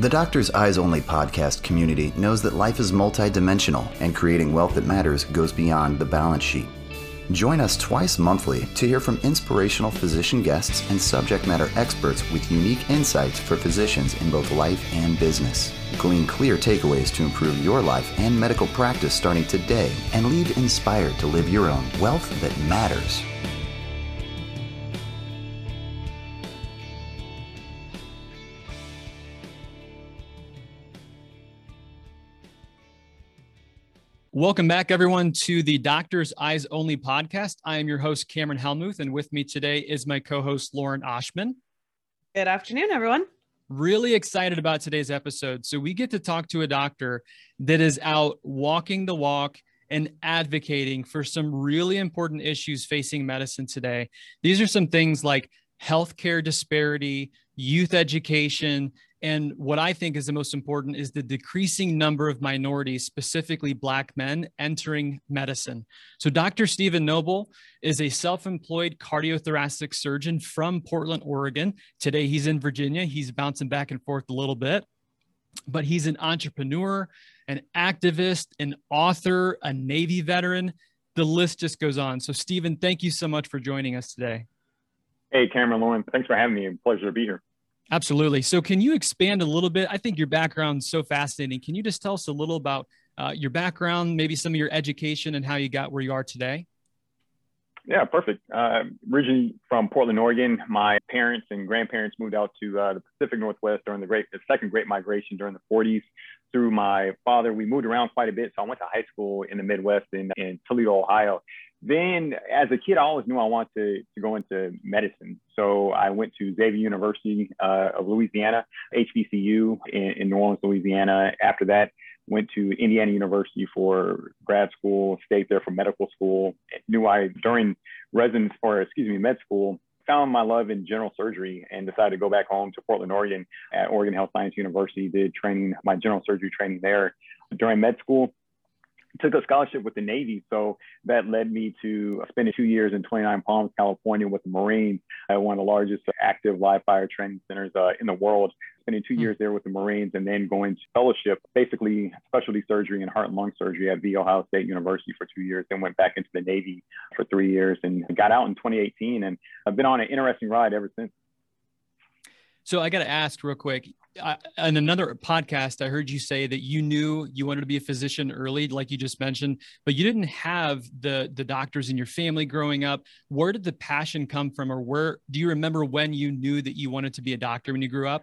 The Doctor's Eyes Only podcast community knows that life is multidimensional and creating wealth that matters goes beyond the balance sheet. Join us twice monthly to hear from inspirational physician guests and subject matter experts with unique insights for physicians in both life and business. Glean clear takeaways to improve your life and medical practice starting today and leave inspired to live your own wealth that matters. Welcome back, everyone, to the Doctor's Eyes Only podcast. I am your host, Cameron Helmuth, and with me today is my co host, Lauren Oshman. Good afternoon, everyone. Really excited about today's episode. So, we get to talk to a doctor that is out walking the walk and advocating for some really important issues facing medicine today. These are some things like healthcare disparity, youth education, and what I think is the most important is the decreasing number of minorities, specifically Black men, entering medicine. So, Dr. Stephen Noble is a self employed cardiothoracic surgeon from Portland, Oregon. Today, he's in Virginia. He's bouncing back and forth a little bit, but he's an entrepreneur, an activist, an author, a Navy veteran. The list just goes on. So, Stephen, thank you so much for joining us today. Hey, Cameron Lauren, thanks for having me. Pleasure to be here. Absolutely. So, can you expand a little bit? I think your background is so fascinating. Can you just tell us a little about uh, your background, maybe some of your education, and how you got where you are today? Yeah, perfect. Uh, originally from Portland, Oregon, my parents and grandparents moved out to uh, the Pacific Northwest during the Great, the Second Great Migration during the 40s. Through my father, we moved around quite a bit. So I went to high school in the Midwest in, in Toledo, Ohio then as a kid, I always knew I wanted to, to go into medicine. So I went to Xavier University uh, of Louisiana, HBCU in, in New Orleans, Louisiana. After that, went to Indiana University for grad school, stayed there for medical school. Knew I, during residence, or excuse me, med school, found my love in general surgery and decided to go back home to Portland, Oregon at Oregon Health Science University, did training, my general surgery training there. During med school, took a scholarship with the Navy. So that led me to spending two years in 29 Palms, California with the Marines, uh, one of the largest active live fire training centers uh, in the world. Spending two hmm. years there with the Marines and then going to fellowship, basically specialty surgery and heart and lung surgery at The Ohio State University for two years. Then went back into the Navy for three years and got out in 2018. And I've been on an interesting ride ever since. So I got to ask real quick. I, in another podcast, I heard you say that you knew you wanted to be a physician early, like you just mentioned, but you didn't have the the doctors in your family growing up. Where did the passion come from, or where do you remember when you knew that you wanted to be a doctor when you grew up?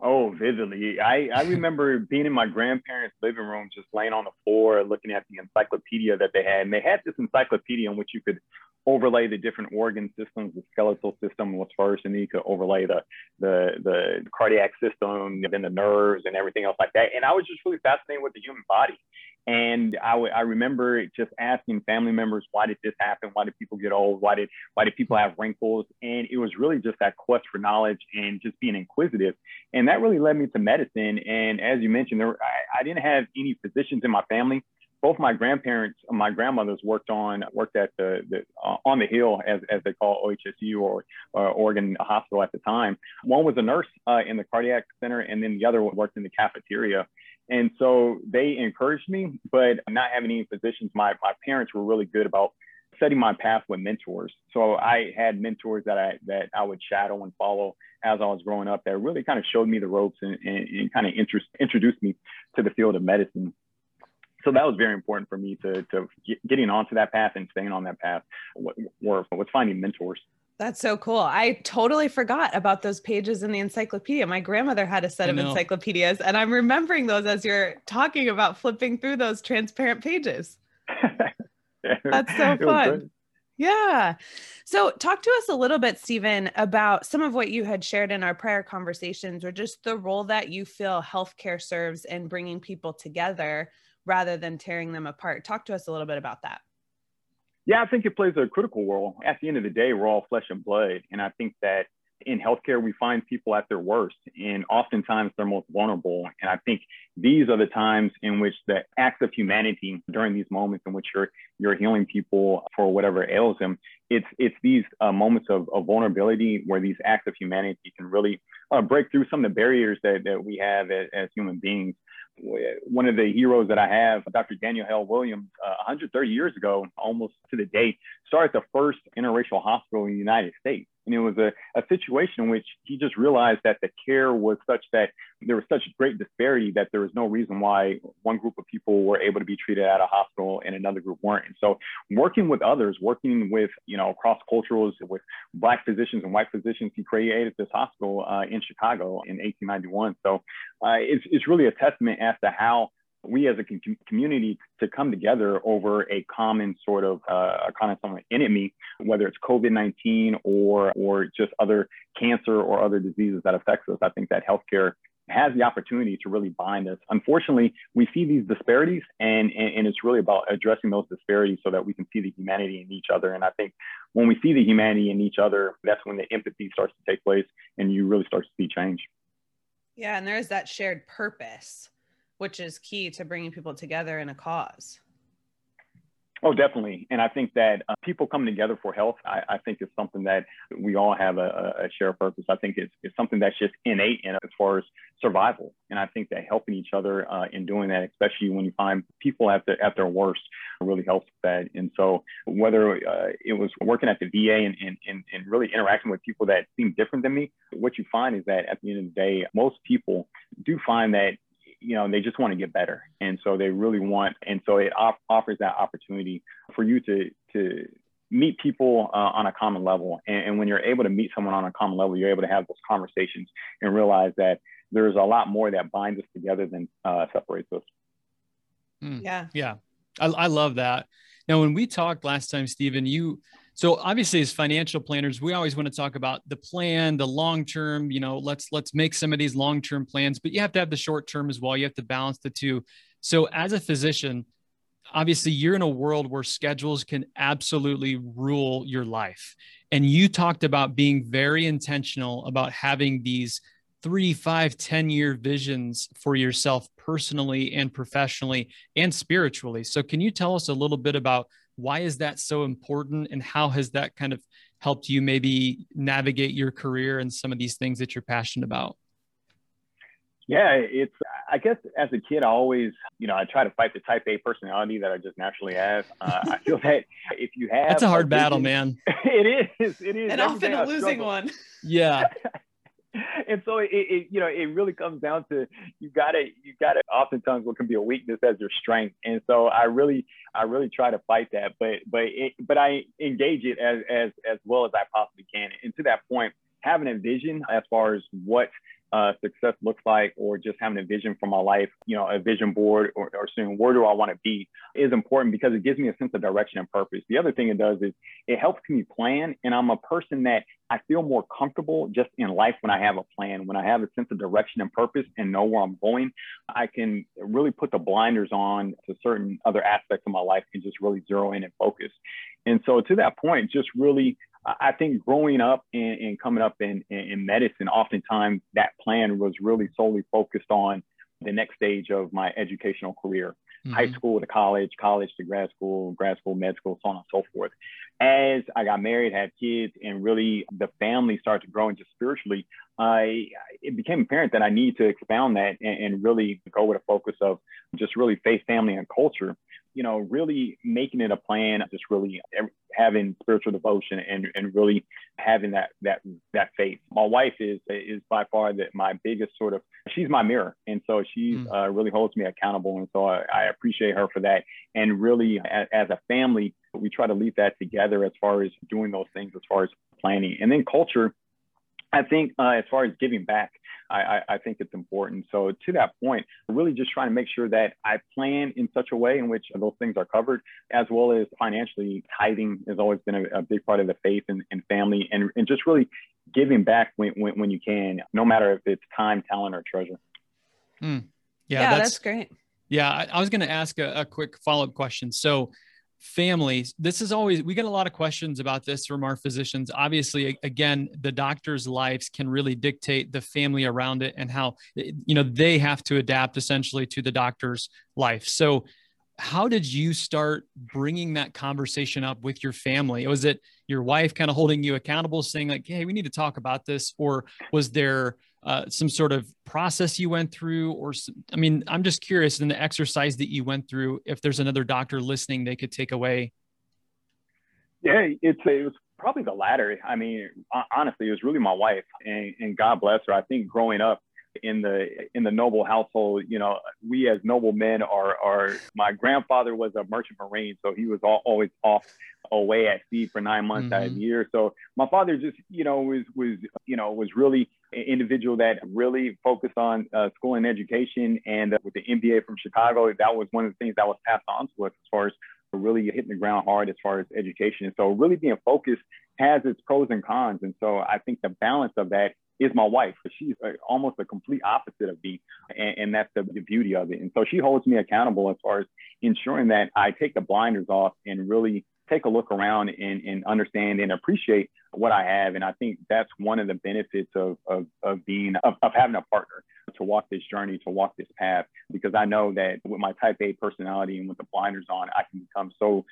Oh, vividly. I, I remember being in my grandparents' living room, just laying on the floor, looking at the encyclopedia that they had. And they had this encyclopedia in which you could overlay the different organ systems. The skeletal system was first, and then you could overlay the the the cardiac system, then the nerves and everything else like that. And I was just really fascinated with the human body. And I, w- I remember just asking family members, why did this happen? Why did people get old? Why did why did people have wrinkles? And it was really just that quest for knowledge and just being inquisitive. And that really led me to medicine. And as you mentioned, there, I, I didn't have any physicians in my family both my grandparents, my grandmothers worked on worked at the, the uh, on the hill as, as they call OHSU or uh, Oregon Hospital at the time. One was a nurse uh, in the cardiac center, and then the other worked in the cafeteria. And so they encouraged me, but not having any physicians, my my parents were really good about setting my path with mentors. So I had mentors that I that I would shadow and follow as I was growing up that really kind of showed me the ropes and, and, and kind of interest, introduced me to the field of medicine so that was very important for me to to get, getting onto that path and staying on that path or was finding mentors that's so cool. I totally forgot about those pages in the encyclopedia. My grandmother had a set of encyclopedias, and I'm remembering those as you're talking about flipping through those transparent pages. That's so fun. Yeah. So, talk to us a little bit, Stephen, about some of what you had shared in our prior conversations, or just the role that you feel healthcare serves in bringing people together rather than tearing them apart. Talk to us a little bit about that. Yeah, I think it plays a critical role. At the end of the day, we're all flesh and blood. And I think that in healthcare, we find people at their worst and oftentimes they're most vulnerable. And I think these are the times in which the acts of humanity during these moments in which you're you're healing people for whatever ails them. It's it's these uh, moments of, of, vulnerability where these acts of humanity can really uh, break through some of the barriers that, that we have as, as human beings one of the heroes that I have, Dr. Daniel Hale Williams, uh, 130 years ago, almost to the date, started the first interracial hospital in the United States. And it was a, a situation in which he just realized that the care was such that there was such great disparity that there was no reason why one group of people were able to be treated at a hospital and another group weren't. And so working with others, working with, you know, cross culturals with black physicians and white physicians, he created this hospital uh, in Chicago in 1891. So uh, it's, it's really a testament as to how we as a com- community to come together over a common sort of uh, a common enemy, whether it's COVID-19 or or just other cancer or other diseases that affects us. I think that healthcare has the opportunity to really bind us. Unfortunately, we see these disparities and, and, and, it's really about addressing those disparities so that we can see the humanity in each other. And I think when we see the humanity in each other, that's when the empathy starts to take place and you really start to see change. Yeah, and there's that shared purpose which is key to bringing people together in a cause. Oh, definitely. And I think that uh, people coming together for health, I, I, think is something that we all have a, a shared purpose. I think it's, it's something that's just innate in as far as survival. And I think that helping each other uh, in doing that, especially when you find people at, the, at their worst, really helps with that. And so whether uh, it was working at the VA and, and, and, and really interacting with people that seem different than me, what you find is that at the end of the day, most people do find that you know, they just want to get better. And so they really want, and so it op- offers that opportunity for you to, to meet people uh, on a common level. And, and, when you're able to meet someone on a common level, you're able to have those conversations and realize that there's a lot more that binds us together than uh, separates us. Mm. Yeah. Yeah. I, I love that. Now, when we talked last time, Stephen, you so obviously as financial planners we always want to talk about the plan the long term you know let's let's make some of these long term plans but you have to have the short term as well. You have to balance the two. So as a physician obviously you're in a world where schedules can absolutely rule your life. And you talked about being very intentional about having these three five ten year visions for yourself personally and professionally and spiritually. So can you tell us a little bit about why is that so important and how has that kind of helped you maybe navigate your career and some of these things that you're passionate about? Yeah it's i guess as a kid i always you know i try to fight the type a personality that i just naturally have. Uh, i feel that if you have that's a hard a battle man. It is it is. And often a losing one. Yeah and so it, it, you know it really comes down to you gotta you gotta oftentimes what can be a weakness as your strength. And so i really i really try to fight that but but it, but i engage it as as as well as i possibly can. And to that point having a vision as far as what uh, success looks like, or just having a vision for my life, you know, a vision board or, or saying where do I want to be is important because it gives me a sense of direction and purpose. The other thing it does is it helps me plan. And I'm a person that I feel more comfortable just in life when I have a plan, when I have a sense of direction and purpose and know where I'm going. I can really put the blinders on to certain other aspects of my life and just really zero in and focus. And so to that point, just really I think growing up and, and coming up in, in, medicine, oftentimes that plan was really solely focused on the next stage of my educational career mm-hmm. high school to college, college to grad school, grad school, med school, so on and so forth. As I got married, had kids, and really the family started to grow and just spiritually, I it became apparent that I need to expound that and, and really go with a focus of just really faith, family, and culture you know, really making it a plan, just really having spiritual devotion and, and really having that that that faith. My wife is is by far that my biggest sort of she's my mirror, and so she mm. uh, really holds me accountable, and so I, I appreciate her for that. And really, as, as a family, we try to lead that together as far as doing those things, as far as planning, and then culture. I think uh, as far as giving back, I, I, think it's important. So to that point, really just trying to make sure that I plan in such a way in which those things are covered, as well as financially. Tithing has always been a, a big part of the faith and, and family, and, and just really giving back when, when, when, you can, no matter if it's time, talent, or treasure. Mm. Yeah, yeah that's, that's, great. Yeah, I, I was going to ask a, a quick follow up question. So families this is always we get a lot of questions about this from our physicians. Obviously again the doctor's lives can really dictate the family around it and how you know they have to adapt essentially to the doctor's life. So how did you start bringing that conversation up with your family? Was it your wife kind of holding you accountable saying like hey we need to talk about this or was there uh, some sort of process you went through or i mean i'm just curious in the exercise that you went through if there's another doctor listening they could take away yeah it's it was probably the latter i mean honestly it was really my wife and, and god bless her i think growing up in the in the noble household you know we as noble men are are my grandfather was a merchant marine so he was all, always off away at sea for nine months mm-hmm. out of the mm-hmm. year so my father just you know was was you know was really individual that really focused on uh, school and education and uh, with the mba from chicago that was one of the things that was passed on to us as far as really hitting the ground hard as far as education And so really being focused has its pros and cons and so i think the balance of that is my wife. She's a, almost a complete opposite of me. And, and that's the, the, beauty of it. And so she holds me accountable as far as ensuring that I take the blinders off and really take a look around and, and understand and appreciate what I have. And I think that's one of the benefits of, of, of being, of, of having a partner to walk this journey, to walk this path, because I know that with my type A personality and with the blinders on, I can become so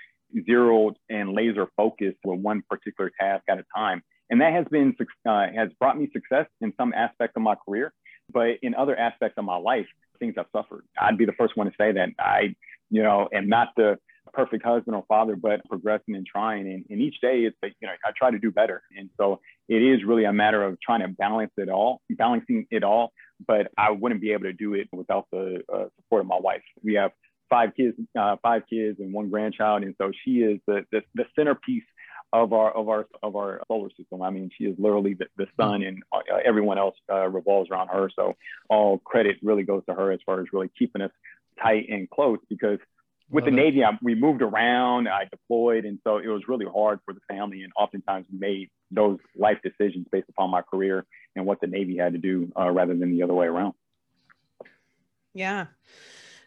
zeroed and laser focused with one particular task at a time and that has been uh, has brought me success in some aspects of my career, but in other aspects of my life, things have suffered. I'd be the first one to say that I, you know, am not the perfect husband or father, but progressing and trying. And, and each day, it's like you know, I try to do better. And so it is really a matter of trying to balance it all, balancing it all. But I wouldn't be able to do it without the uh, support of my wife. We have five kids, uh, five kids, and one grandchild, and so she is the the, the centerpiece of our of our of our solar system. I mean, she is literally the, the sun, and uh, everyone else uh, revolves around her. So all credit really goes to her as far as really keeping us tight and close. Because with Love the it. Navy, I, we moved around, I deployed, and so it was really hard for the family. And oftentimes, we made those life decisions based upon my career and what the Navy had to do, uh, rather than the other way around. Yeah.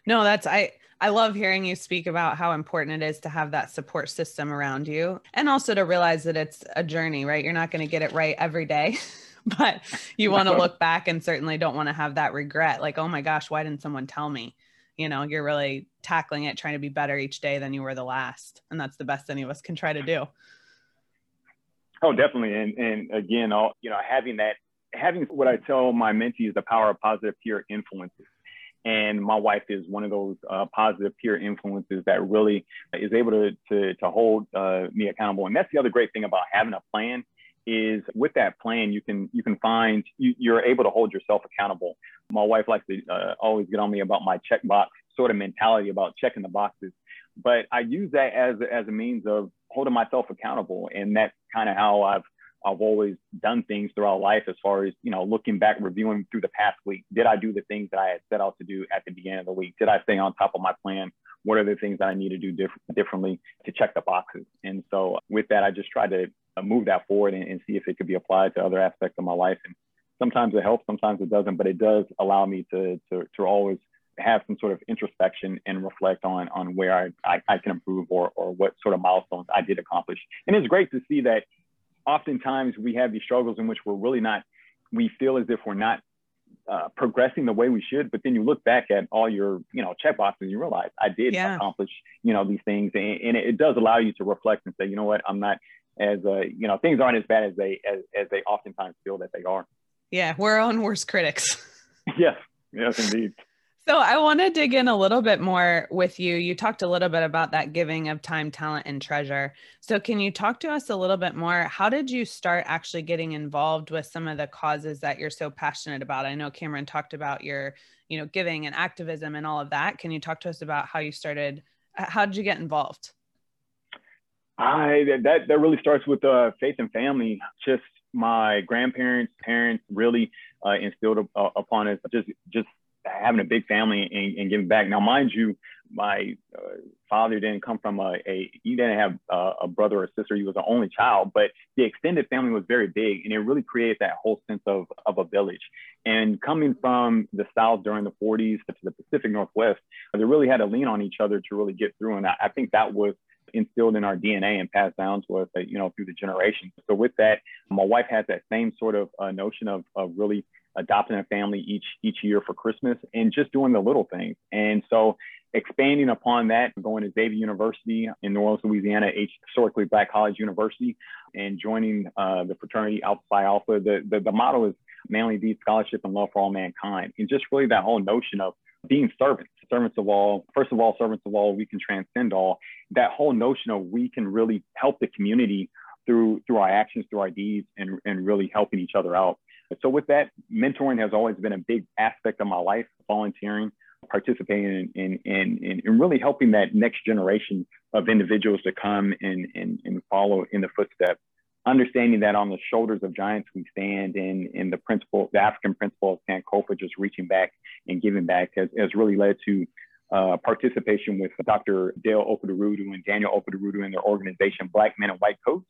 No, that's I I love hearing you speak about how important it is to have that support system around you and also to realize that it's a journey, right? You're not going to get it right every day, but you want to look back and certainly don't want to have that regret like, oh my gosh, why didn't someone tell me? You know, you're really tackling it, trying to be better each day than you were the last. And that's the best any of us can try to do. Oh, definitely. And, and again, all, you know, having that, having what I tell my mentees, the power of positive peer influences and my wife is one of those uh, positive peer influences that really is able to to, to hold uh, me accountable. And that's the other great thing about having a plan is with that plan you can you can find you, are able to hold yourself accountable. My wife likes to uh, always get on me about my checkbox sort of mentality about checking the boxes, but I use that as as a means of holding myself accountable, and that's kind of how I've I've always done things throughout life as far as, you know, looking back, reviewing through the past week. Did I do the things that I had set out to do at the beginning of the week? Did I stay on top of my plan? What are the things that I need to do diff- differently to check the boxes? And so with that, I just tried to uh, move that forward and, and see if it could be applied to other aspects of my life. And sometimes it helps, sometimes it doesn't, but it does allow me to, to, to always have some sort of introspection and reflect on on where I, I, I, can improve or, or what sort of milestones I did accomplish. And it's great to see that oftentimes we have these struggles in which we're really not, we feel as if we're not uh, progressing the way we should. But then you look back at all your, you know, check boxes, and you realize I did yeah. accomplish, you know, these things. And, and, it does allow you to reflect and say, you know what, I'm not as, uh, you know, things aren't as bad as they, as, as they oftentimes feel that they are. Yeah. We're our own worst critics. yes. Yes, indeed. So I want to dig in a little bit more with you. You talked a little bit about that giving of time, talent, and treasure. So can you talk to us a little bit more? How did you start actually getting involved with some of the causes that you're so passionate about? I know Cameron talked about your, you know, giving and activism and all of that. Can you talk to us about how you started? How did you get involved? I that that really starts with uh, faith and family. Just my grandparents, parents really uh, instilled uh, upon us just just having a big family and, and giving back. Now, mind you, my uh, father didn't come from a, a he didn't have uh, a brother or sister. He was the only child, but the extended family was very big, and it really created that whole sense of of a village. And coming from the South during the 40s to the Pacific Northwest, they really had to lean on each other to really get through. And I, I think that was instilled in our DNA and passed down to us, you know, through the generations. So with that, my wife has that same sort of uh, notion of, of really adopting a family each each year for Christmas and just doing the little things. And so expanding upon that, going to Xavier University in New Orleans, Louisiana, a historically black college university, and joining uh, the fraternity Alpha Phi Alpha. The, the, the motto is manly deed scholarship and love for all mankind. And just really that whole notion of being servants, servants of all, first of all, servants of all, we can transcend all. That whole notion of we can really help the community through through our actions, through our deeds, and, and really helping each other out. So with that, mentoring has always been a big aspect of my life, volunteering, participating in, in, in, in really helping that next generation of individuals to come and, and, and follow in the footsteps. Understanding that on the shoulders of giants we stand in, in the principle, the African principle of Sankofa, just reaching back and giving back has, has really led to uh, participation with Dr. Dale Okorodudu and Daniel Okorodudu and their organization, Black Men in White Coats,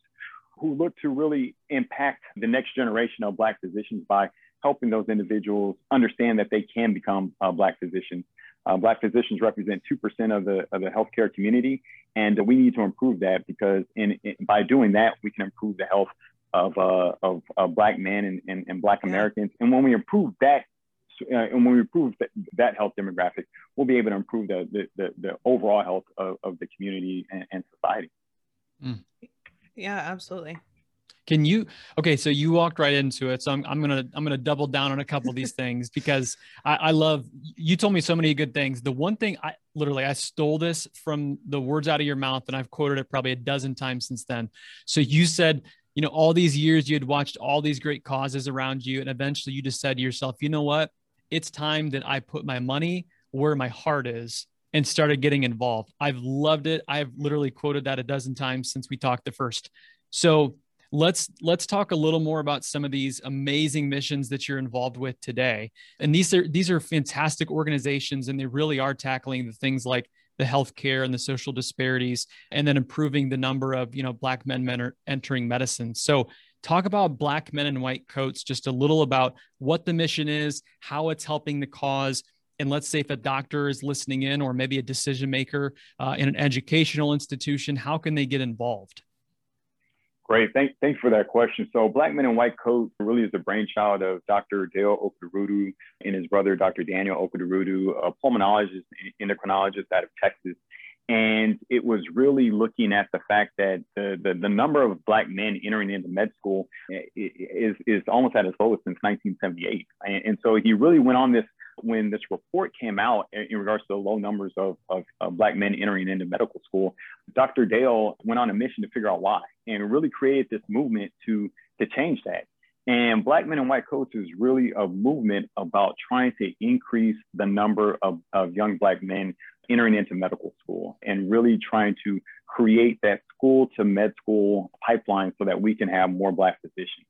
who look to really impact the next generation of Black physicians by helping those individuals understand that they can become uh, Black physicians. Uh, Black physicians represent 2% of the, of the healthcare community, and we need to improve that because in, in by doing that, we can improve the health of, uh, of, of, Black men and, and, and Black Americans. And when we improve that, uh, and when we improve that, that, health demographic, we'll be able to improve the, the, the, the overall health of, of the community and, and society. Mm. Yeah, absolutely. Can you okay, so you walked right into it. So I'm I'm gonna I'm gonna double down on a couple of these things because I, I love you told me so many good things. The one thing I literally I stole this from the words out of your mouth and I've quoted it probably a dozen times since then. So you said you know all these years you had watched all these great causes around you and eventually you just said to yourself you know what it's time that i put my money where my heart is and started getting involved. I've loved it. I've literally quoted that a dozen times since we talked the first. So let's let's talk a little more about some of these amazing missions that you're involved with today. And these are these are fantastic organizations, and they really are tackling the things like the healthcare and the social disparities, and then improving the number of you know black men men are entering medicine. So talk about black men in white coats just a little about what the mission is how it's helping the cause and let's say if a doctor is listening in or maybe a decision maker uh, in an educational institution how can they get involved Great. Thank, thanks for that question. So, Black Men in White Coats really is the brainchild of Dr. Dale Okorodudu and his brother, Dr. Daniel Okorodudu, a pulmonologist and endocrinologist out of Texas. And it was really looking at the fact that the, the, the number of Black men entering into med school is, is almost at its lowest since 1978. And, and so he really went on this when this report came out in regards to the low numbers of, of, of, Black men entering into medical school, Dr. Dale went on a mission to figure out why and really created this movement to, to change that. And Black Men in White Coats is really a movement about trying to increase the number of, of young Black men entering into medical school and really trying to create that school to med school pipeline so that we can have more Black physicians.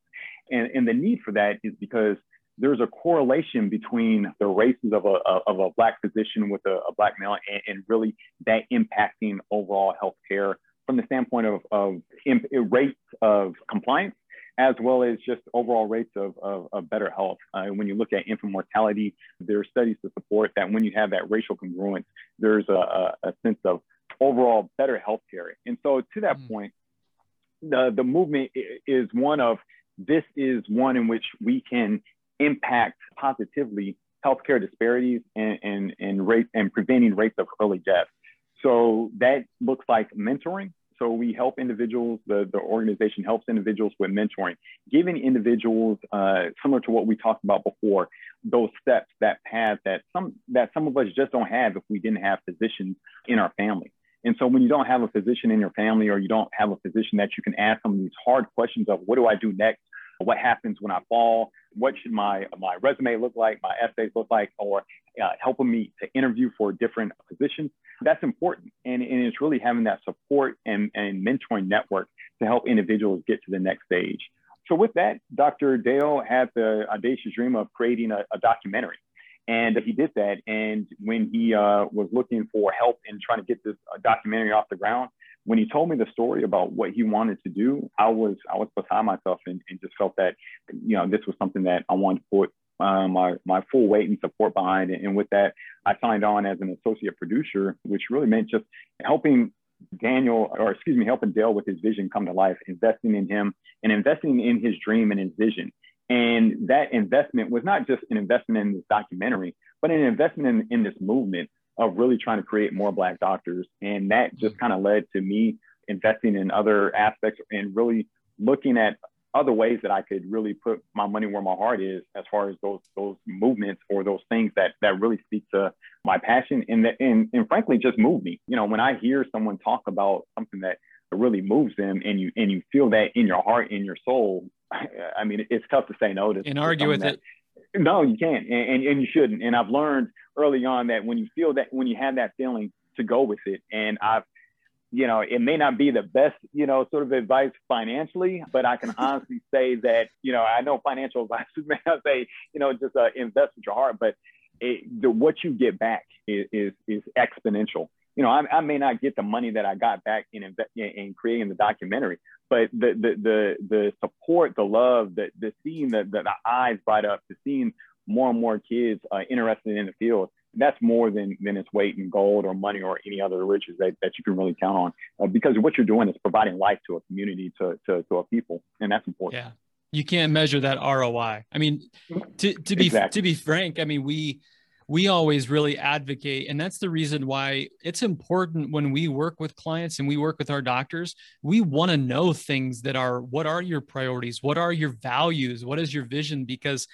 And, and the need for that is because there's a correlation between the races of a, of a black physician with a, a black male and, and, really that impacting overall healthcare from the standpoint of, of imp- rates of compliance as well as just overall rates of, of, of better health. Uh, when you look at infant mortality, there are studies to support that when you have that racial congruence, there's a, a sense of overall better healthcare. And so to that mm. point, the, the movement is one of this is one in which we can impact positively healthcare disparities and, and, and, rate, and preventing rates of early death. So that looks like mentoring. So we help individuals, the, the organization helps individuals with mentoring, giving individuals, uh, similar to what we talked about before, those steps, that path that some, that some of us just don't have if we didn't have physicians in our family. And so when you don't have a physician in your family or you don't have a physician that you can ask of these hard questions of what do I do next? What happens when I fall, what should my, my resume look like, my essays look like, or uh, helping me to interview for different positions. That's important. And, and it's really having that support and, and mentoring network to help individuals get to the next stage. So with that, Dr. Dale had the audacious dream of creating a, a documentary. And he did that. And when he uh, was looking for help in trying to get this uh, documentary off the ground, when he told me the story about what he wanted to do, I was I was beside myself and, and just felt that you know this was something that I wanted to put uh, my my full weight and support behind. And with that, I signed on as an associate producer, which really meant just helping Daniel, or excuse me, helping Dale with his vision come to life, investing in him and investing in his dream and his vision. And that investment was not just an investment in this documentary, but an investment in, in this movement of really trying to create more Black doctors. And that just mm-hmm. kind of led to me investing in other aspects and really looking at other ways that I could really put my money where my heart is as far as those those movements or those things that that really speak to my passion and that and, and frankly just move me. You know, when I hear someone talk about something that really moves them and you and you feel that in your heart, in your soul, I mean it's tough to say no to and argue with that, it. No, you can't and, and, and you shouldn't. And I've learned early on that when you feel that when you have that feeling to go with it. And I've you know, it may not be the best, you know, sort of advice financially, but I can honestly say that, you know, I know financial advisors may not say, you know, just uh, invest with your heart, but it, the, what you get back is, is, is exponential. You know, I, I, may not get the money that I got back in, in creating the documentary, but the, the, the, the support, the love, the, the seeing the, the, the eyes bright up, the seeing more and more kids uh, interested in the field, that's more than than its weight in gold or money or any other riches that, that you can really count on uh, because what you're doing is providing life to a community to, to, to a people and that's important. Yeah. You can't measure that roi i mean to, to be exactly. to be frank i mean we we always really advocate and that's the reason why it's important when we work with clients and we work with our doctors we want to know things that are what are your priorities? What are your values? What is your vision? Because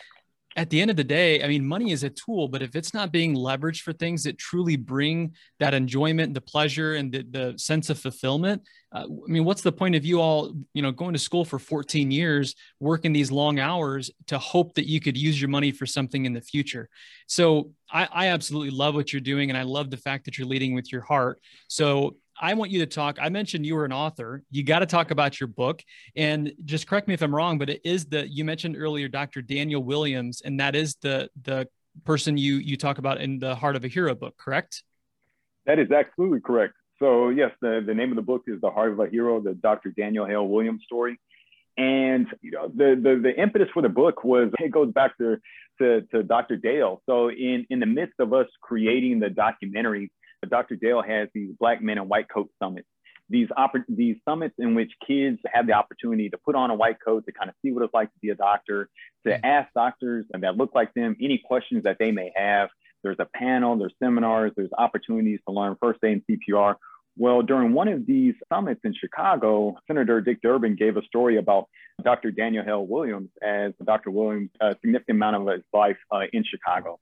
at the end of the day, I mean, money is a tool, but if it's not being leveraged for things that truly bring that enjoyment, the pleasure, and the, the sense of fulfillment, uh, I mean, what's the point of you all, you know, going to school for 14 years, working these long hours to hope that you could use your money for something in the future? So I, I absolutely love what you're doing, and I love the fact that you're leading with your heart. So I want you to talk. I mentioned you were an author. You got to talk about your book. And just correct me if I'm wrong, but it is the you mentioned earlier Dr. Daniel Williams, and that is the the person you you talk about in the Heart of a Hero book, correct? That is absolutely correct. So yes, the, the name of the book is The Heart of a Hero, the Dr. Daniel Hale Williams story. And you know, the, the the impetus for the book was it goes back to, to to Dr. Dale. So in in the midst of us creating the documentary, Dr. Dale has these Black Men in White Coat summits. These, oppor- these summits in which kids have the opportunity to put on a white coat to kind of see what it's like to be a doctor, to mm-hmm. ask doctors that look like them any questions that they may have. There's a panel, there's seminars, there's opportunities to learn first aid and CPR. Well, during one of these summits in Chicago, Senator Dick Durbin gave a story about Dr. Daniel Hale Williams as Dr. Williams a significant amount of his life uh, in Chicago.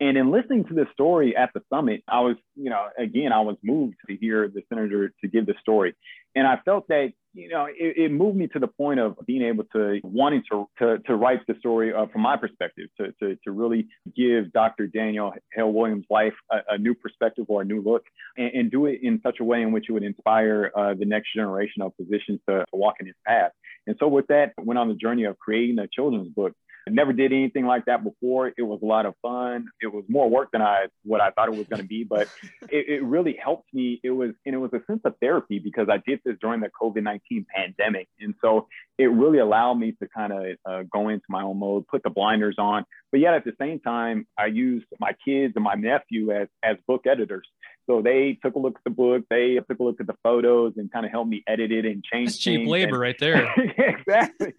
And in listening to this story at the summit, I was, you know, again, I was moved to hear the senator to give the story. And I felt that, you know, it, it moved me to the point of being able to wanting to, to, to write the story uh, from my perspective, to, to, to really give Dr. Daniel Hale Williams' life a, a, new perspective or a new look and, and, do it in such a way in which it would inspire uh, the next generation of physicians to, to walk in his path. And so with that, I went on the journey of creating a children's book I never did anything like that before. It was a lot of fun. It was more work than I what I thought it was going to be, but it, it, really helped me. It was and it was a sense of therapy because I did this during the COVID nineteen pandemic, and so it really allowed me to kind of uh, go into my own mode, put the blinders on, but yet at the same time, I used my kids and my nephew as as book editors. So they took a look at the book, they took a look at the photos and kind of helped me edit it and change. That's cheap labor and, right there. exactly.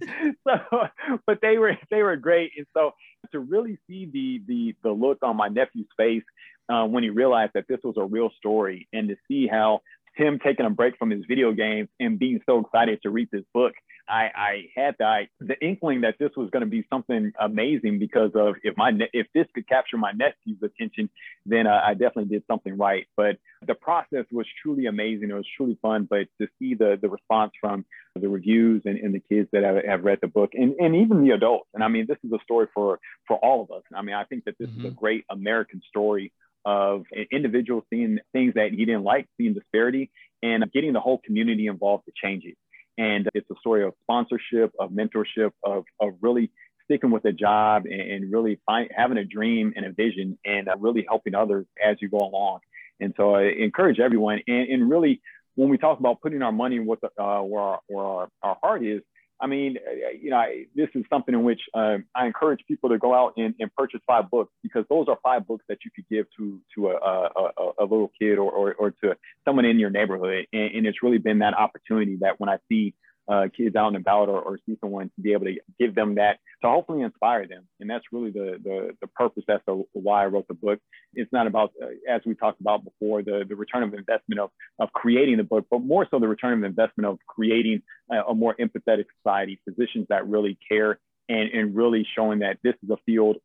So, but they were they were great, and so to really see the the the look on my nephew's face uh, when he realized that this was a real story, and to see how him taking a break from his video games and being so excited to read this book I, I had the, the inkling that this was going to be something amazing because of if my if this could capture my nephew's attention, then uh, I definitely did something right. But the process was truly amazing. It was truly fun. But to see the the response from the reviews and, and the kids that have, have read the book and, and even the adults. And I mean, this is a story for for all of us. I mean, I think that this mm-hmm. is a mm-hmm. great American story of an individual seeing things that he didn't like, seeing disparity, and getting the whole community involved to change it. And it's a story of sponsorship, of mentorship, of, of really sticking with a job and, and really find, having a dream and a vision and uh, really helping others as you go along. And so I encourage everyone. And, and really, when we talk about putting our money with, uh, where, our, where our, our heart is, I mean, uh, you know, I, this is something in which uh, I encourage people to go out and, and, purchase five books because those are five books that you could give to to a, a, a little kid or, or, or, to someone in your neighborhood. And, and, it's really been that opportunity that when I see uh, kids out and about or, or, see someone to be able to give them that to hopefully inspire them. And that's really the the, the purpose. That's the, why I wrote the book. It's not about, uh, as we talked about before, the, the return of investment of, of creating the book, but more so the return of investment of creating a, a more empathetic society, physicians that really care and, and really showing that this is a field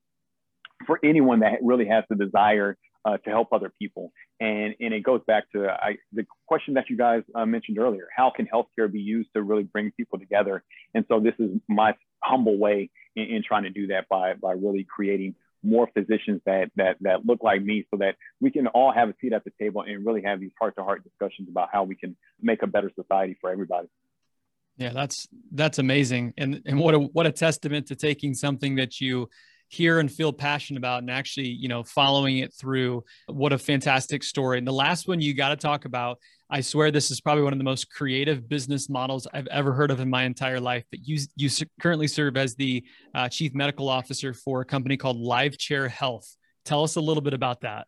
for anyone that really has the desire uh, to help other people. And, and it goes back to I, the question that you guys uh, mentioned earlier how can healthcare be used to really bring people together? And so, this is my humble way in, in trying to do that by, by really creating more physicians that, that, that look like me so that we can all have a seat at the table and really have these heart to heart discussions about how we can make a better society for everybody. Yeah, that's that's amazing, and and what a what a testament to taking something that you hear and feel passionate about and actually, you know, following it through. What a fantastic story. And the last one you got to talk about, I swear this is probably one of the most creative business models I've ever heard of in my entire life. But you you currently serve as the uh, chief medical officer for a company called Live Chair Health. Tell us a little bit about that.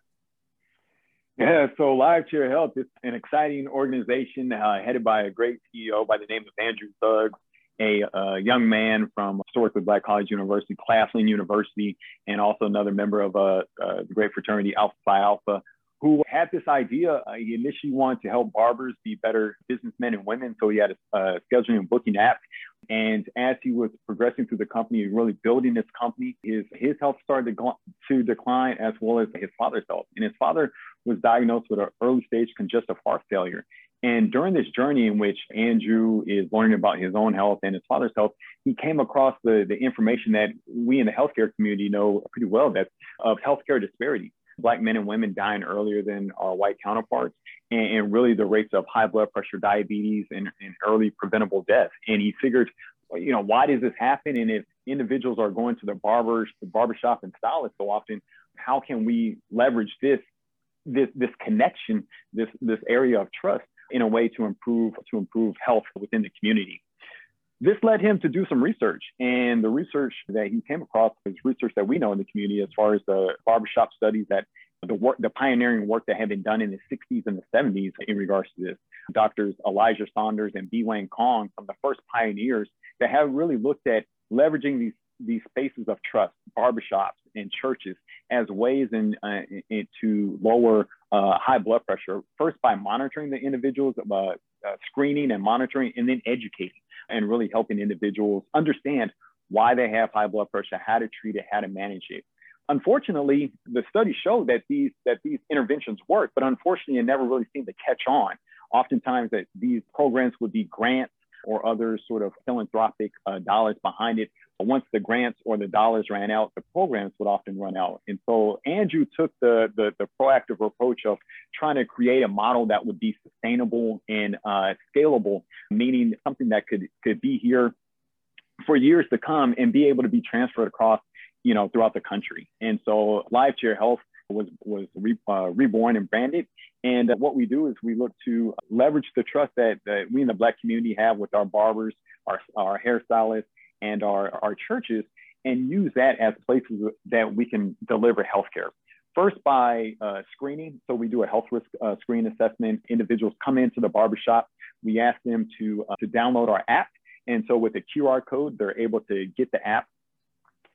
Yeah, so Live Chair Health is an exciting organization uh, headed by a great CEO by the name of Andrew Suggs a, a young man from historically Black College University, Claflin University, and also another member of uh, uh, the great fraternity Alpha Phi Alpha, who had this idea. Uh, he initially wanted to help barbers be better businessmen and women. So he had a uh, scheduling and booking app. And as he was progressing through the company really building this company, his, his health started to, to decline as well as his father's health. And his father was diagnosed with an early stage congestive heart failure. And during this journey in which Andrew is learning about his own health and his father's health, he came across the, the information that we in the healthcare community know pretty well that of healthcare disparity. Black men and women dying earlier than our white counterparts, and, and really the rates of high blood pressure, diabetes, and, and early preventable death. And he figured, you know, why does this happen? And if individuals are going to the barbers, the barbershop and stylists so often, how can we leverage this this this connection, this this area of trust in a way to improve to improve health within the community. This led him to do some research, and the research that he came across is research that we know in the community as far as the barbershop studies that the work, the pioneering work that had been done in the 60s and the 70s in regards to this. Doctors Elijah Saunders and B. Waine Kong, some of the first pioneers that have really looked at leveraging these these spaces of trust, barbershops and churches, as ways in, uh, in to lower uh, high blood pressure. First, by monitoring the individuals, uh, uh, screening and monitoring, and then educating and really helping individuals understand why they have high blood pressure, how to treat it, how to manage it. Unfortunately, the studies show that these that these interventions work, but unfortunately, it never really seemed to catch on. Oftentimes, that these programs would be grants or other sort of philanthropic uh, dollars behind it. But Once the grants or the dollars ran out, the programs would often run out. And so Andrew took the, the, the proactive approach of trying to create a model that would be sustainable and uh, scalable, meaning something that could, could be here for years to come and be able to be transferred across, you know, throughout the country. And so Live Chair Health was was re, uh, reborn and branded. And uh, what we do is we look to leverage the trust that, that we in the Black community have with our barbers, our, our hairstylists, and our, our churches, and use that as places that we can deliver healthcare. First, by uh, screening. So we do a health risk uh, screen assessment. Individuals come into the barbershop. We ask them to, uh, to download our app. And so with a QR code, they're able to get the app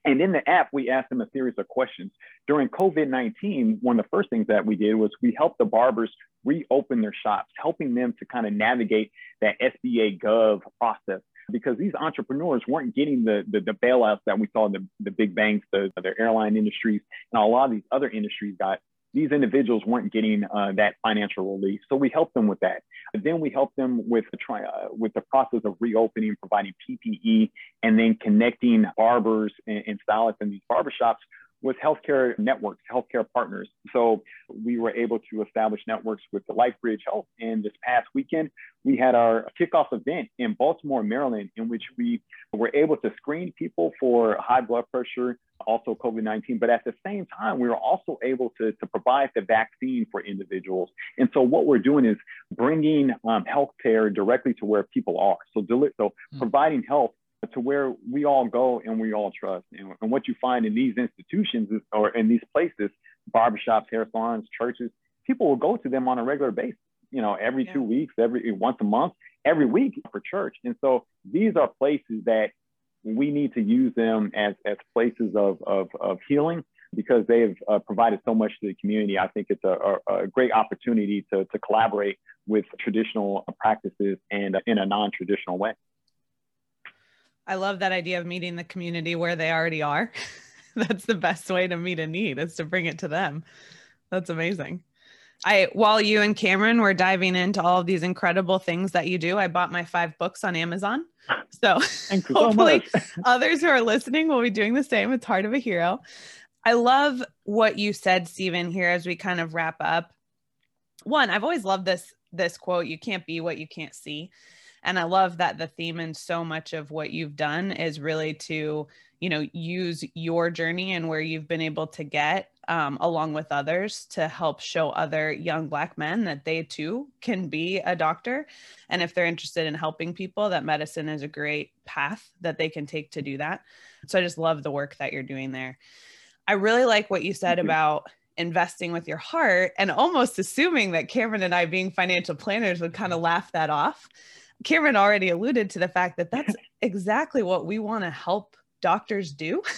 and in the app, we asked them a series of questions. During COVID 19, one of the first things that we did was we helped the barbers reopen their shops, helping them to kind of navigate that SBA Gov process because these entrepreneurs weren't getting the, the, the bailouts that we saw in the, the big banks, the, the airline industries, and a lot of these other industries got these individuals weren't getting uh, that financial relief. So we helped them with that. then we helped them with the try, uh, with the process of reopening, providing PPE, and then connecting barbers and, and stylists in these barbershops with healthcare networks, healthcare partners. So we were able to establish networks with the LifeBridge Health. And this past weekend, we had our kickoff event in Baltimore, Maryland, in which we were able to screen people for high blood pressure, also COVID 19. But at the same time, we were also able to, to provide the vaccine for individuals. And so what we're doing is bringing um, healthcare directly to where people are. So, so mm-hmm. providing health to where we all go and we all trust. And, and what you find in these institutions is, or in these places, barbershops, hair salons, churches, people will go to them on a regular basis, you know, every yeah. two weeks, every once a month, every week for church. And so these are places that we need to use them as, as places of, of, of healing because they have uh, provided so much to the community. I think it's a, a, a, great opportunity to, to collaborate with traditional practices and in a non-traditional way. I love that idea of meeting the community where they already are. That's the best way to meet a need is to bring it to them. That's amazing. I while you and Cameron were diving into all of these incredible things that you do, I bought my five books on Amazon. So hopefully so others who are listening will be doing the same. It's Heart of a Hero. I love what you said, Stephen, here as we kind of wrap up. One, I've always loved this this quote, you can't be what you can't see. And I love that the theme in so much of what you've done is really to, you know, use your journey and where you've been able to get um, along with others to help show other young Black men that they too can be a doctor. And if they're interested in helping people, that medicine is a great path that they can take to do that. So I just love the work that you're doing there. I really like what you said about investing with your heart and almost assuming that Cameron and I, being financial planners, would kind of laugh that off. Cameron already alluded to the fact that that's exactly what we want to help doctors do.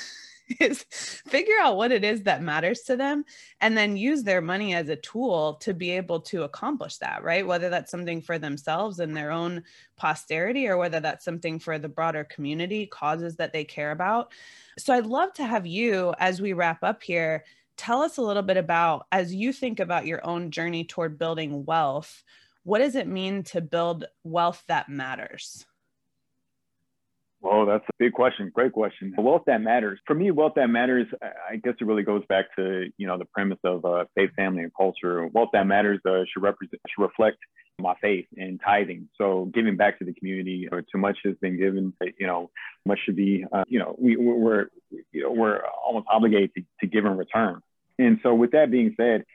is figure out what it is that matters to them and then use their money as a tool to be able to accomplish that, right? Whether that's something for themselves and their own posterity or whether that's something for the broader community, causes that they care about. So I'd love to have you, as we wrap up here, tell us a little bit about, as you think about your own journey toward building wealth, what does it mean to build wealth that matters? Well, that's a big question. Great question. Wealth that matters. For me, wealth that matters, I guess it really goes back to, you know, the premise of uh, faith, family, and culture. Wealth that matters uh, should represent, should reflect my faith and tithing. So giving back to the community, or too much has been given. You know, much should be. Uh, you know, we, we're you know we're almost obligated to, to give in return. And so, with that being said,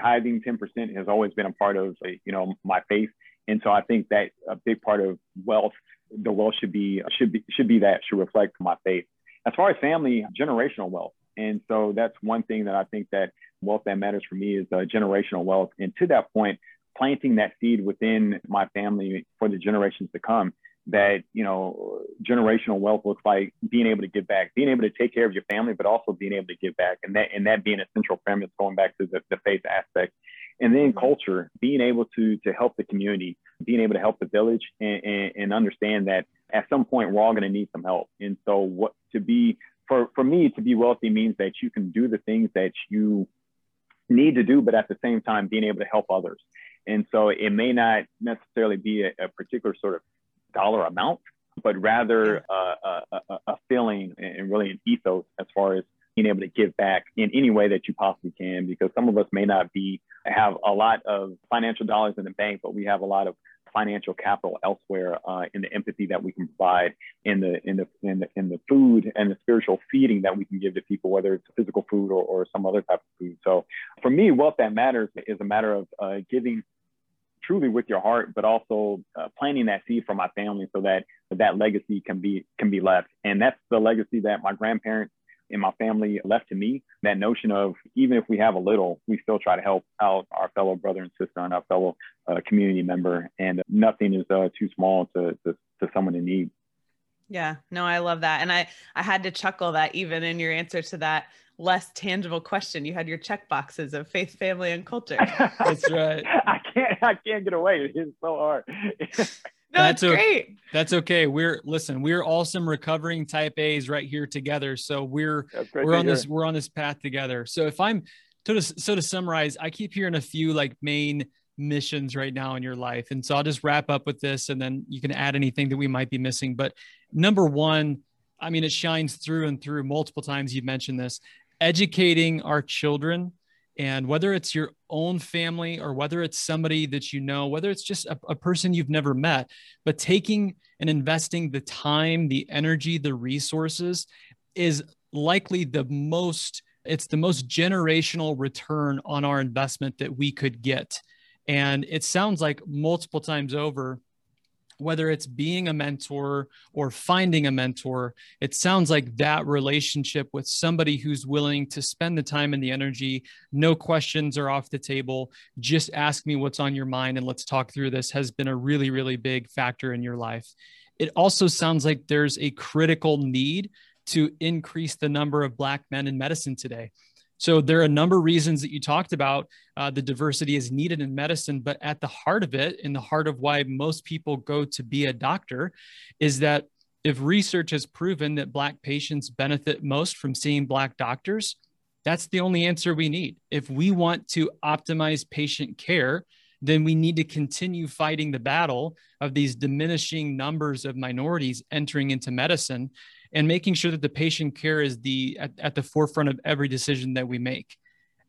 tithing 10% has always been a part of you know my faith. And so I think that a big part of wealth the wealth should be should be should be that should reflect my faith. As far as family, generational wealth, and so that's one thing that I think that wealth that matters for me is uh, generational wealth. And to that point, planting that seed within my family for the generations to come. That you know, generational wealth looks like being able to give back, being able to take care of your family, but also being able to give back, and that and that being a central premise going back to the, the faith aspect and then culture being able to to help the community being able to help the village and, and, and understand that at some point we're all going to need some help. And so what to be for for me to be wealthy means that you can do the things that you need to do but at the same time being able to help others. And so it may not necessarily be a, a particular sort of dollar amount but rather uh, a, a, feeling and really an ethos as far as being able to give back in any way that you possibly can because some of us may not be have a lot of financial dollars in the bank but we have a lot of financial capital elsewhere uh, in the empathy that we can provide in the in the in the in the food and the spiritual feeding that we can give to people whether it's physical food or, or some other type of food so for me wealth that matters is a matter of uh, giving truly with your heart, but also uh, planting that seed for my family so that that legacy can be can be left. And that's the legacy that my grandparents in my family left to me that notion of even if we have a little we still try to help out our fellow brother and sister and our fellow uh, community member. And nothing is uh, too small to, to, to someone in need. Yeah. No i love that. And i i had to chuckle that even in your answer to that less tangible question you had your check boxes of faith family and culture. That's right. I can't i can't get away. It's so hard No, that's great. That's okay. We're listen. We're all some recovering type A's right here together. So we're we're on hear. this we're on this path together. So if I'm to so to summarize, I keep hearing a few like main missions right now in your life, and so I'll just wrap up with this, and then you can add anything that we might be missing. But number one, I mean, it shines through and through. Multiple times you've mentioned this: educating our children and whether it's your own family or whether it's somebody that you know, whether it's just a, a, person you've never met, but taking and investing the time, the energy, the resources is likely the most, it's the most generational return on our investment that we could get. And it sounds like multiple times over, whether it's being a mentor or finding a mentor, it sounds like that relationship with somebody who's willing to spend the time and the energy, no questions are off the table, just ask me what's on your mind and let's talk through this has been a really, really big factor in your life. It also sounds like there's a critical need to increase the number of Black men in medicine today. So there are a number of reasons that you talked about uh, the diversity is needed in medicine, but at the heart of it, in the heart of why most people go to be a doctor, is that if research has proven that Black patients benefit most from seeing Black doctors, that's the only answer we need. If we want to optimize patient care, then we need to continue fighting the battle of these diminishing numbers of minorities entering into medicine and making sure that the patient care is the at, at the forefront of every decision that we make.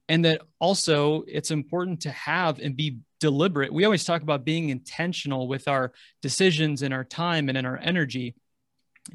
And that also it's important to have and be deliberate. We always talk about being intentional with our decisions and our time and in our energy.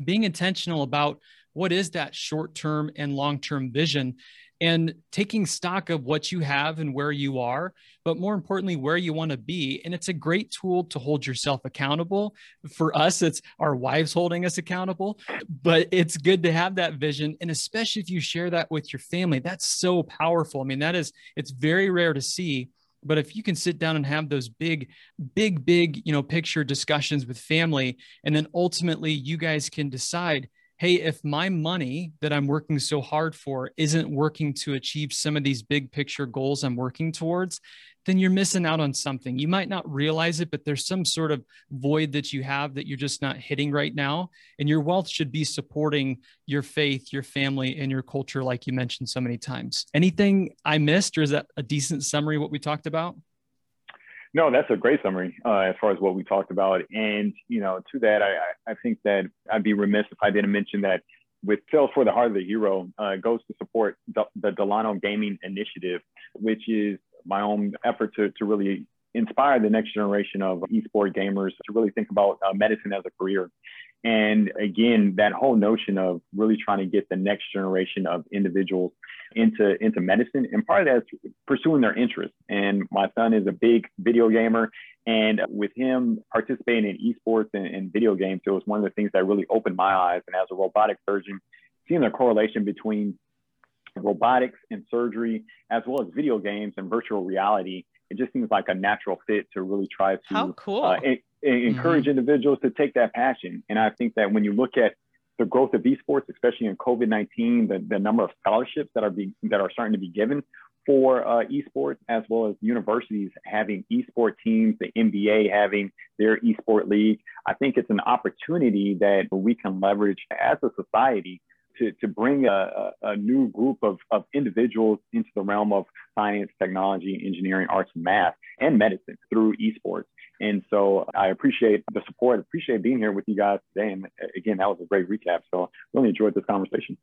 Being intentional about what is that short term and long term vision and taking stock of what you have and where you are, but more importantly, where you want to be. And it's a great tool to hold yourself accountable. For us, it's our wives holding us accountable, but it's good to have that vision. And especially if you share that with your family, that's so powerful. I mean, that is, it's very rare to see but if you can sit down and have those big big big you know picture discussions with family and then ultimately you guys can decide hey, if my money that I'm working so hard for isn't working to achieve some of these big picture goals I'm working towards, then you're missing out on something. You might not realize it, but there's some sort of void that you have that you're just not hitting right now. And your wealth should be supporting your faith, your family, and your culture, like you mentioned so many times. Anything I missed, or is that a decent summary of what we talked about? No, that's a great summary uh, as far as what we talked about. And, you know, to that, I, I think that I'd be remiss if I didn't mention that with Sales for the Heart of the Hero uh, goes to support the, the Delano Gaming Initiative, which is my own effort to, to really inspire the next generation of esports gamers to really think about uh, medicine as a career. And again, that whole notion of really trying to get the next generation of individuals into, into medicine, and part of that is pursuing their interests. And my son is a big video gamer. And with him participating in esports and, and video games, it was one of the things that really opened my eyes. And as a robotic surgeon, seeing the correlation between robotics and surgery, as well as video games and virtual reality, it just seems like a natural fit to really try to How cool. Uh, encourage mm-hmm. individuals to take that passion. And I think that when you look at the growth of esports, especially in COVID nineteen, the, the number of scholarships that are being that are starting to be given for uh, esports, as well as universities having esports teams, the NBA having their esports league. I think it's an opportunity that we can leverage as a society to, to bring a, a new group of, of individuals into the realm of science, technology, engineering, arts, and math, and medicine through esports. And so I appreciate the support, appreciate being here with you guys today. And uh, again, that was a great recap. So really enjoyed this conversation.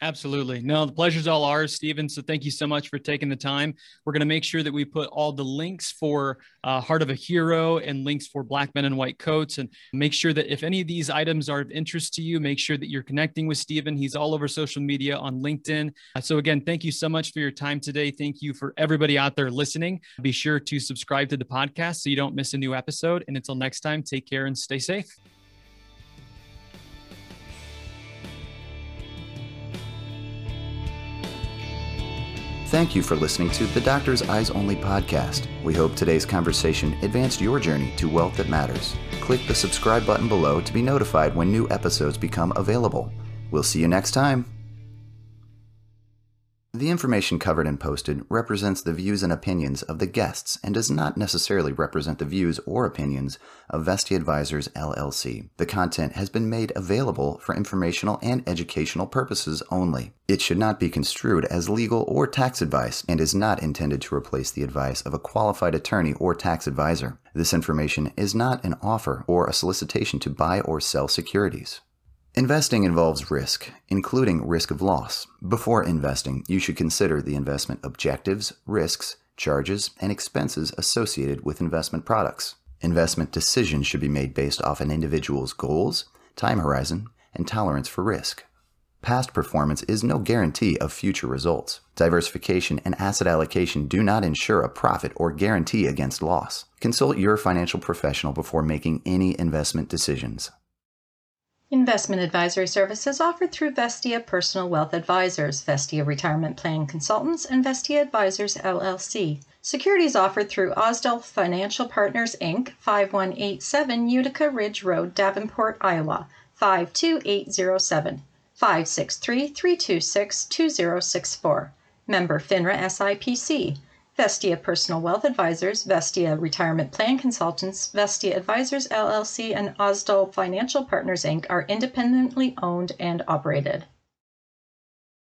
Absolutely. No, the pleasure's all ours, Stephen. So thank you so much for taking the time. We're going to make sure that we put all the links for uh, Heart of a Hero and links for Black Men in White Coats and make sure that if any of these items are of interest to you, make sure that you're connecting with Stephen. He's all over social media on LinkedIn. Uh, so again, thank you so much for your time today. Thank you for everybody out there listening. Be sure to subscribe to the podcast so you don't miss a new episode. And until next time, take care and stay safe. Thank you for listening to the Doctor's Eyes Only podcast. We hope today's conversation advanced your journey to wealth that matters. Click the subscribe button below to be notified when new episodes become available. We'll see you next time. The information covered and posted represents the views and opinions of the guests and does not necessarily represent the views or opinions of Vestia Advisors LLC. The content has been made available for informational and educational purposes only. It should not be construed as legal or tax advice and is not intended to replace the advice of a qualified attorney or tax advisor. This information is not an offer or a solicitation to buy or sell securities. Investing involves risk, including risk of loss. Before investing, you should consider the investment objectives, risks, charges, and expenses associated with investment products. Investment decisions should be made based off an individual's goals, time horizon, and tolerance for risk. Past performance is no guarantee of future results. Diversification and asset allocation do not ensure a profit or guarantee against loss. Consult your financial professional before making any investment decisions. Investment advisory services offered through Vestia Personal Wealth Advisors, Vestia Retirement Plan Consultants, and Vestia Advisors LLC. Securities offered through Ausdal Financial Partners Inc., 5187 Utica Ridge Road, Davenport, Iowa, 52807. 563 326 2064. Member FINRA SIPC. Vestia Personal Wealth Advisors, Vestia Retirement Plan Consultants, Vestia Advisors LLC, and Ausdal Financial Partners Inc. are independently owned and operated.